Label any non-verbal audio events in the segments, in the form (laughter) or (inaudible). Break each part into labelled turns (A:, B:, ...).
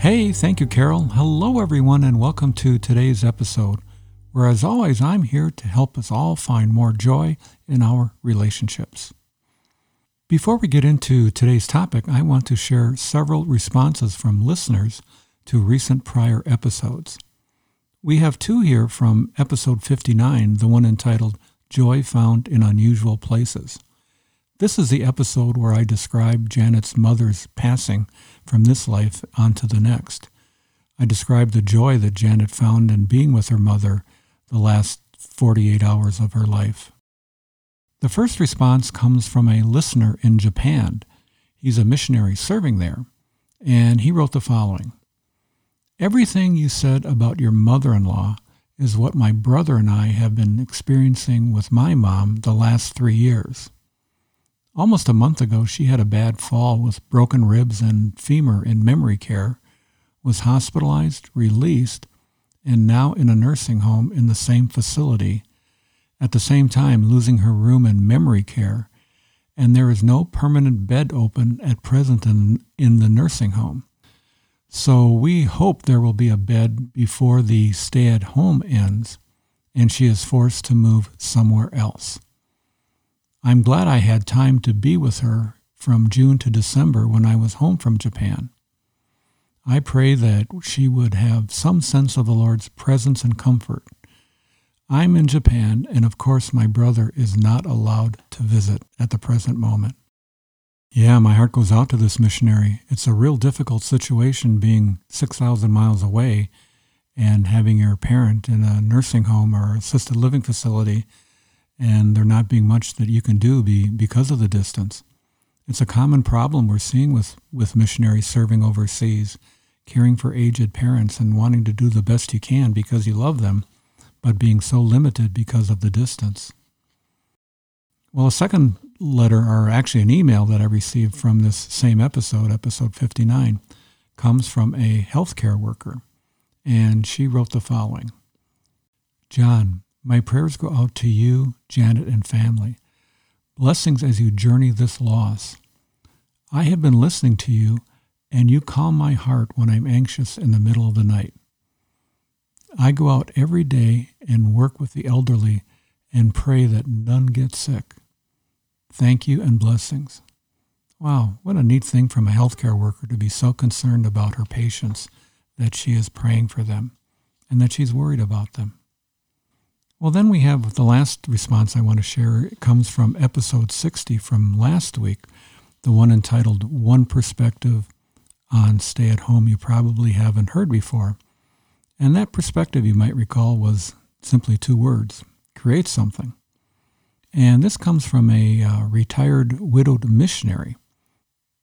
A: Hey, thank you, Carol. Hello, everyone, and welcome to today's episode, where, as always, I'm here to help us all find more joy in our relationships. Before we get into today's topic, I want to share several responses from listeners to recent prior episodes. We have two here from episode 59, the one entitled Joy Found in Unusual Places. This is the episode where I describe Janet's mother's passing from this life onto the next. I describe the joy that Janet found in being with her mother the last 48 hours of her life. The first response comes from a listener in Japan. He's a missionary serving there, and he wrote the following Everything you said about your mother in law is what my brother and I have been experiencing with my mom the last three years. Almost a month ago, she had a bad fall with broken ribs and femur in memory care, was hospitalized, released, and now in a nursing home in the same facility, at the same time losing her room in memory care, and there is no permanent bed open at present in, in the nursing home. So we hope there will be a bed before the stay at home ends and she is forced to move somewhere else. I'm glad I had time to be with her from June to December when I was home from Japan. I pray that she would have some sense of the Lord's presence and comfort. I'm in Japan, and of course, my brother is not allowed to visit at the present moment. Yeah, my heart goes out to this missionary. It's a real difficult situation being 6,000 miles away and having your parent in a nursing home or assisted living facility and there not being much that you can do be, because of the distance. It's a common problem we're seeing with, with missionaries serving overseas, caring for aged parents and wanting to do the best you can because you love them, but being so limited because of the distance. Well, a second letter, or actually an email that I received from this same episode, episode 59, comes from a healthcare worker. And she wrote the following John, my prayers go out to you, Janet, and family. Blessings as you journey this loss. I have been listening to you, and you calm my heart when I'm anxious in the middle of the night. I go out every day and work with the elderly and pray that none get sick. Thank you and blessings. Wow, what a neat thing from a healthcare worker to be so concerned about her patients that she is praying for them and that she's worried about them. Well, then we have the last response I want to share. It comes from episode 60 from last week, the one entitled One Perspective on Stay at Home You Probably Haven't Heard Before. And that perspective, you might recall, was simply two words create something. And this comes from a uh, retired widowed missionary.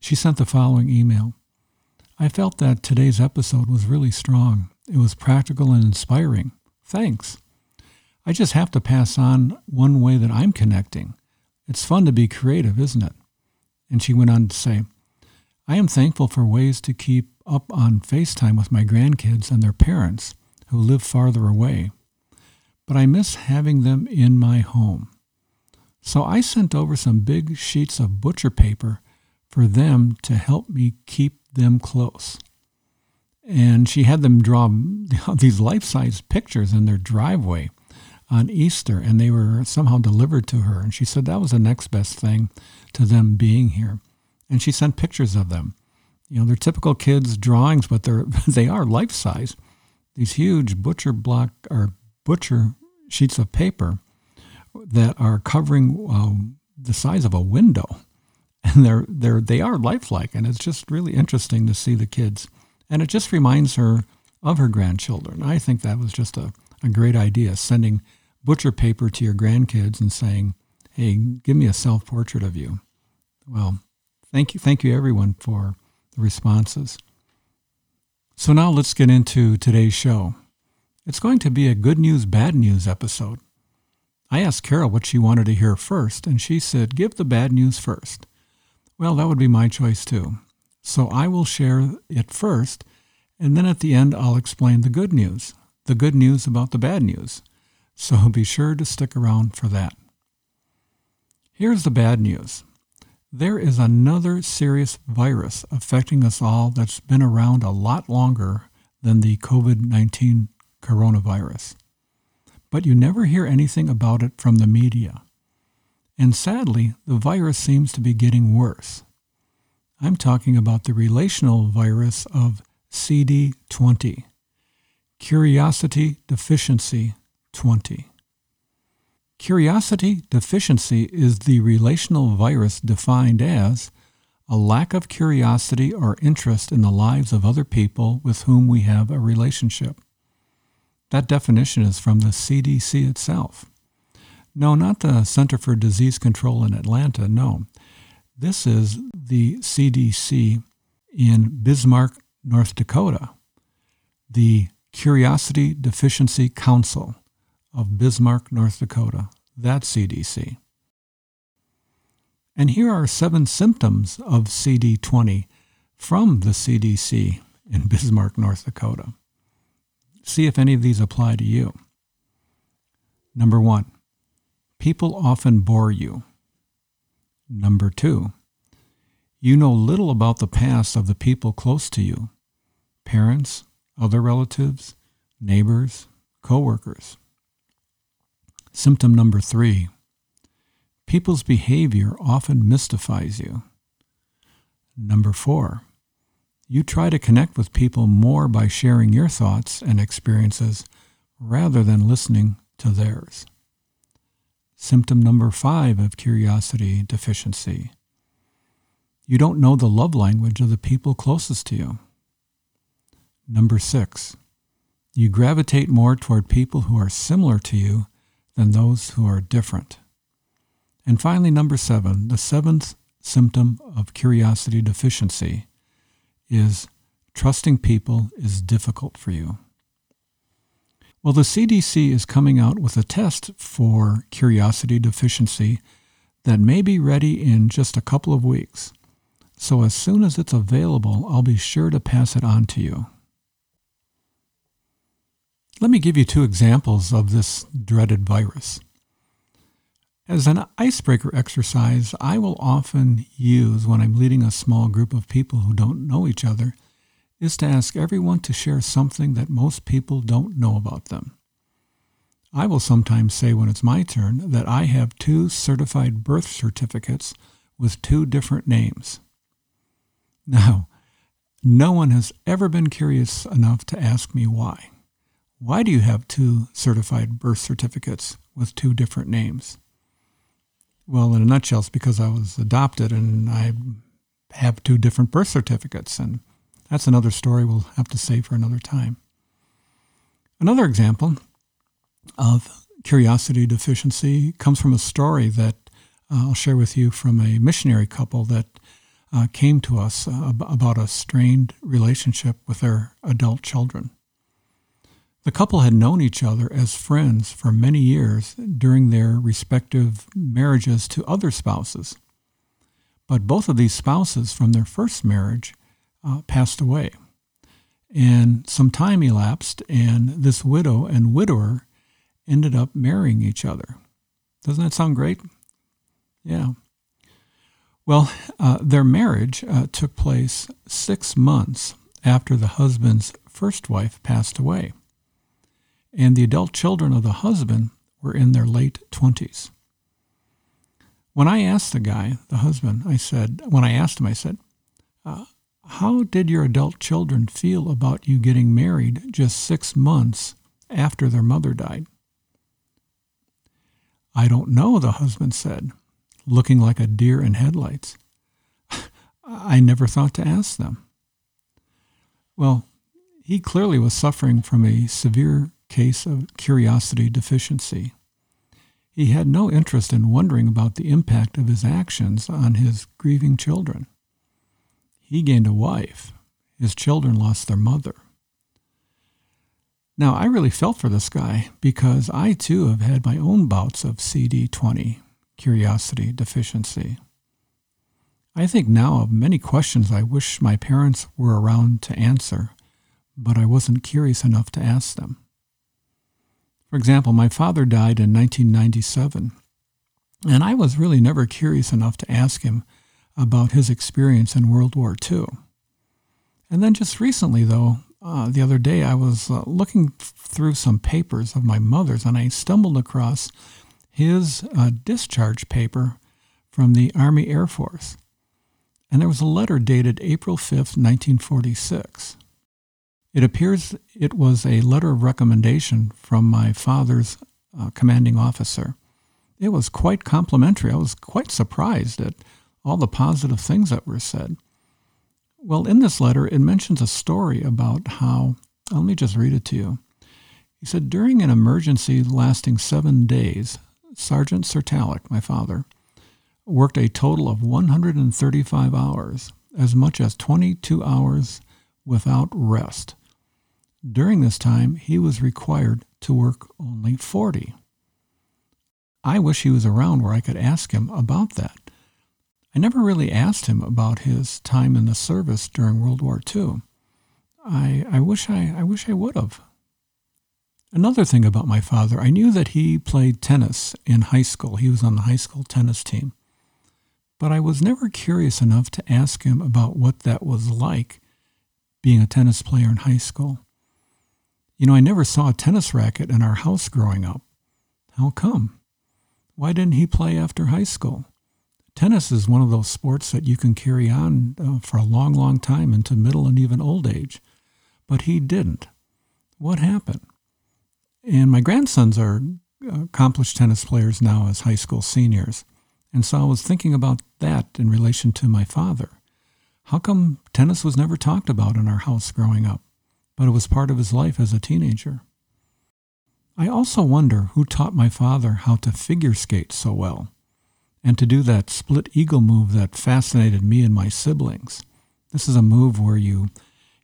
A: She sent the following email I felt that today's episode was really strong. It was practical and inspiring. Thanks. I just have to pass on one way that I'm connecting. It's fun to be creative, isn't it? And she went on to say, I am thankful for ways to keep up on FaceTime with my grandkids and their parents who live farther away. But I miss having them in my home. So I sent over some big sheets of butcher paper for them to help me keep them close. And she had them draw (laughs) these life size pictures in their driveway on Easter and they were somehow delivered to her. And she said that was the next best thing to them being here. And she sent pictures of them. You know, they're typical kids' drawings, but they're (laughs) they are life size. These huge butcher block or butcher sheets of paper that are covering um, the size of a window, (laughs) and they're they're they are lifelike, and it's just really interesting to see the kids, and it just reminds her of her grandchildren. I think that was just a, a great idea, sending butcher paper to your grandkids and saying, "Hey, give me a self portrait of you." Well, thank you, thank you everyone for the responses. So now let's get into today's show. It's going to be a good news, bad news episode. I asked Carol what she wanted to hear first, and she said, Give the bad news first. Well, that would be my choice too. So I will share it first, and then at the end, I'll explain the good news, the good news about the bad news. So be sure to stick around for that. Here's the bad news there is another serious virus affecting us all that's been around a lot longer than the COVID 19 coronavirus. But you never hear anything about it from the media. And sadly, the virus seems to be getting worse. I'm talking about the relational virus of CD20, Curiosity Deficiency 20. Curiosity deficiency is the relational virus defined as a lack of curiosity or interest in the lives of other people with whom we have a relationship. That definition is from the CDC itself. No, not the Center for Disease Control in Atlanta, no. This is the CDC in Bismarck, North Dakota, the Curiosity Deficiency Council of Bismarck, North Dakota. That's CDC. And here are seven symptoms of CD20 from the CDC in (laughs) Bismarck, North Dakota. See if any of these apply to you. Number one, people often bore you. Number two, you know little about the past of the people close to you parents, other relatives, neighbors, coworkers. Symptom number three people's behavior often mystifies you. Number four, you try to connect with people more by sharing your thoughts and experiences rather than listening to theirs. Symptom number five of curiosity deficiency. You don't know the love language of the people closest to you. Number six, you gravitate more toward people who are similar to you than those who are different. And finally, number seven, the seventh symptom of curiosity deficiency is trusting people is difficult for you. Well, the CDC is coming out with a test for curiosity deficiency that may be ready in just a couple of weeks. So, as soon as it's available, I'll be sure to pass it on to you. Let me give you two examples of this dreaded virus. As an icebreaker exercise, I will often use when I'm leading a small group of people who don't know each other is to ask everyone to share something that most people don't know about them. I will sometimes say when it's my turn that I have two certified birth certificates with two different names. Now, no one has ever been curious enough to ask me why. Why do you have two certified birth certificates with two different names? Well, in a nutshell, it's because I was adopted and I have two different birth certificates. And that's another story we'll have to save for another time. Another example of curiosity deficiency comes from a story that uh, I'll share with you from a missionary couple that uh, came to us uh, about a strained relationship with their adult children. The couple had known each other as friends for many years during their respective marriages to other spouses. But both of these spouses from their first marriage uh, passed away. And some time elapsed, and this widow and widower ended up marrying each other. Doesn't that sound great? Yeah. Well, uh, their marriage uh, took place six months after the husband's first wife passed away and the adult children of the husband were in their late 20s. When I asked the guy, the husband, I said, when I asked him, I said, uh, How did your adult children feel about you getting married just six months after their mother died? I don't know, the husband said, looking like a deer in headlights. (laughs) I never thought to ask them. Well, he clearly was suffering from a severe case of curiosity deficiency. He had no interest in wondering about the impact of his actions on his grieving children. He gained a wife. His children lost their mother. Now, I really felt for this guy because I too have had my own bouts of CD20, curiosity deficiency. I think now of many questions I wish my parents were around to answer, but I wasn't curious enough to ask them. For example, my father died in 1997, and I was really never curious enough to ask him about his experience in World War II. And then just recently, though, uh, the other day, I was uh, looking through some papers of my mother's, and I stumbled across his uh, discharge paper from the Army Air Force. And there was a letter dated April 5th, 1946. It appears it was a letter of recommendation from my father's uh, commanding officer. It was quite complimentary. I was quite surprised at all the positive things that were said. Well, in this letter, it mentions a story about how, let me just read it to you. He said, during an emergency lasting seven days, Sergeant Certalic, my father, worked a total of 135 hours, as much as 22 hours without rest. During this time, he was required to work only 40. I wish he was around where I could ask him about that. I never really asked him about his time in the service during World War II. I, I wish I, I wish I would have. Another thing about my father, I knew that he played tennis in high school. He was on the high school tennis team. But I was never curious enough to ask him about what that was like being a tennis player in high school. You know, I never saw a tennis racket in our house growing up. How come? Why didn't he play after high school? tennis is one of those sports that you can carry on uh, for a long, long time into middle and even old age. But he didn't. What happened? And my grandsons are accomplished tennis players now as high school seniors. And so I was thinking about that in relation to my father. How come tennis was never talked about in our house growing up, but it was part of his life as a teenager? I also wonder who taught my father how to figure skate so well and to do that split eagle move that fascinated me and my siblings. This is a move where you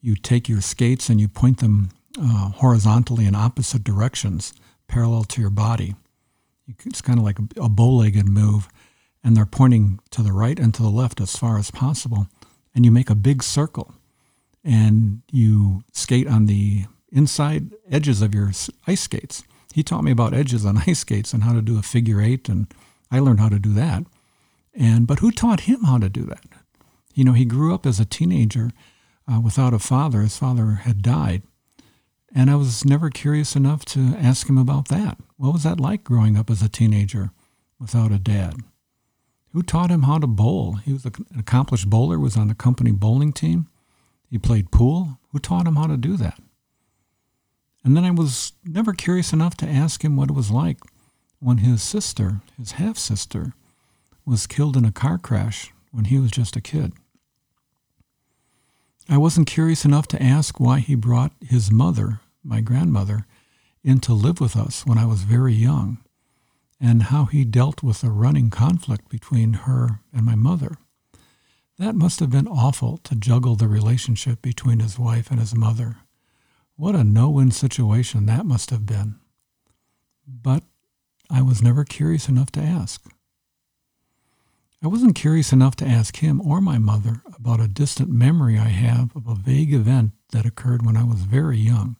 A: you take your skates and you point them uh, horizontally in opposite directions, parallel to your body. It's kind of like a, bow-legged move, and they're pointing to the right and to the left as far as possible. And you make a big circle, and you skate on the inside edges of your ice skates. He taught me about edges on (laughs) ice skates and how to do a figure eight and I learned how to do that. And but who taught him how to do that? You know, he grew up as a teenager uh, without a father. His father had died, and I was never curious enough to ask him about that. What was that like growing up as a teenager without a dad? Who taught him how to bowl? He was an accomplished bowler. Was on the company bowling team. He played pool. Who taught him how to do that? And then I was never curious enough to ask him what it was like when his sister, his half sister, was killed in a car crash when he was just a kid. I wasn't curious enough to ask why he brought his mother, my grandmother, in to live with us when I was very young, and how he dealt with the running conflict between her and my mother. That must have been awful to juggle the relationship between his wife and his mother. What a no win situation that must have been. But I was never curious enough to ask. I wasn't curious enough to ask him or my mother about a distant memory I have of a vague event that occurred when I was very young.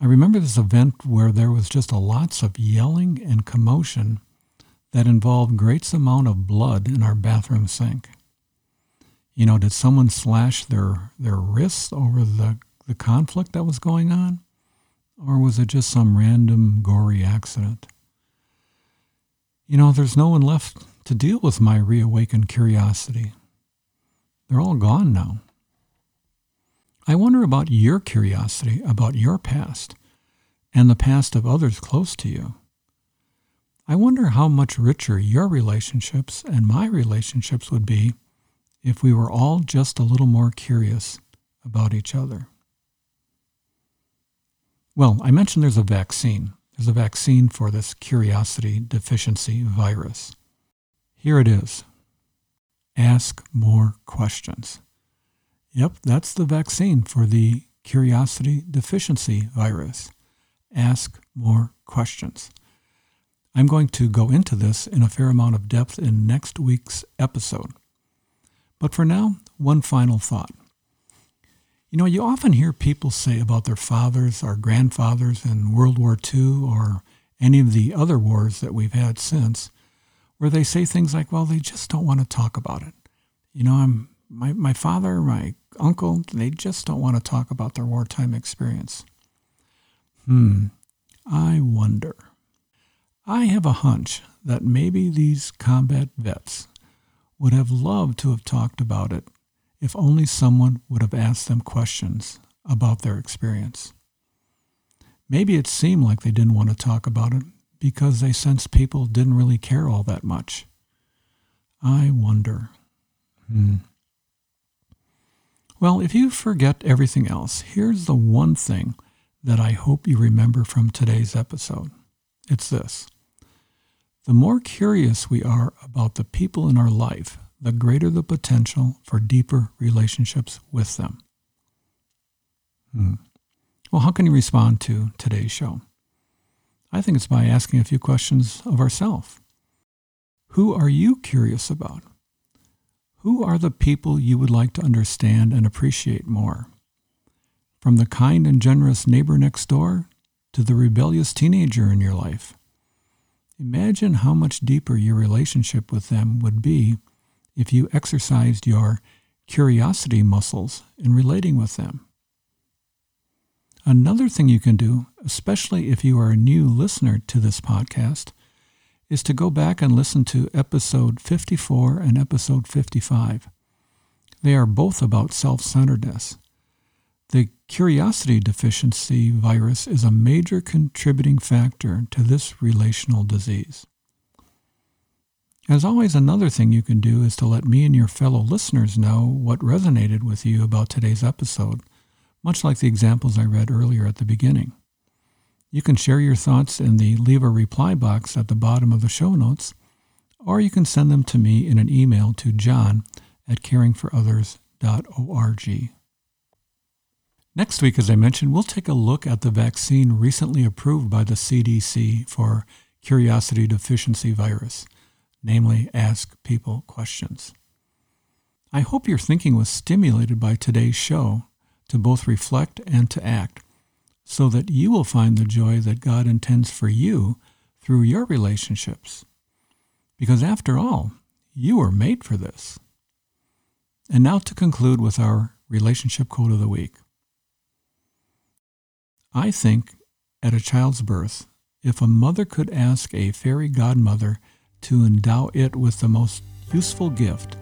A: I remember this event where there was just a lots of yelling and commotion that involved great amount of blood in our bathroom sink. You know, did someone slash their, their wrists over the, the conflict that was going on? Or was it just some random gory accident? You know, there's no one left to deal with my reawakened curiosity. They're all gone now. I wonder about your curiosity about your past and the past of others close to you. I wonder how much richer your relationships and my relationships would be if we were all just a little more curious about each other. Well, I mentioned there's a vaccine. There's a vaccine for this curiosity deficiency virus. Here it is Ask more questions. Yep, that's the vaccine for the curiosity deficiency virus. Ask more questions. I'm going to go into this in a fair amount of depth in next week's episode. But for now, one final thought. You know, you often hear people say about their fathers or grandfathers in World War II or any of the other wars that we've had since, where they say things like, well, they just don't want to talk about it. You know, I'm my, my father, my uncle, they just don't want to talk about their wartime experience. Hmm, I wonder. I have a hunch that maybe these combat vets would have loved to have talked about it if only someone would have asked them questions about their experience. Maybe it seemed like they didn't want to talk about it because they sensed people didn't really care all that much. I wonder. Hmm. Well, if you forget everything else, here's the one thing that I hope you remember from today's episode. It's this the more curious we are about the people in our life, the greater the potential for deeper relationships with them. Hmm. Well, how can you respond to today's show? I think it's by asking a few questions of ourselves. Who are you curious about? Who are the people you would like to understand and appreciate more? From the kind and generous neighbor next door to the rebellious teenager in your life. Imagine how much deeper your relationship with them would be if you exercised your curiosity muscles in relating with them. Another thing you can do, especially if you are a new listener to this podcast, is to go back and listen to episode 54 and episode 55. They are both about self centeredness. Curiosity deficiency virus is a major contributing factor to this relational disease. As always, another thing you can do is to let me and your fellow listeners know what resonated with you about today's episode, much like the examples I read earlier at the beginning. You can share your thoughts in the leave a reply box at the bottom of the show notes, or you can send them to me in an email to john at caringforothers.org. Next week, as I mentioned, we'll take a look at the vaccine recently approved by the CDC for curiosity deficiency virus, namely Ask People Questions. I hope your thinking was stimulated by today's show to both reflect and to act so that you will find the joy that God intends for you through your relationships. Because after all, you were made for this. And now to conclude with our relationship quote of the week. I think at a child's birth, if a mother could ask a fairy godmother to endow it with the most useful gift,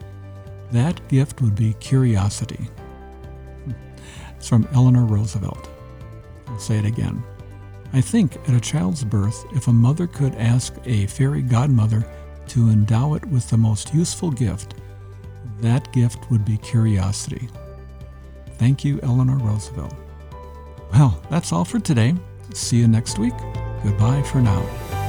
A: that gift would be curiosity. It's from Eleanor Roosevelt. I'll say it again. I think at a child's birth, if a mother could ask a fairy godmother to endow it with the most useful gift, that gift would be curiosity. Thank you, Eleanor Roosevelt. Well, that's all for today. See you next week. Goodbye for now.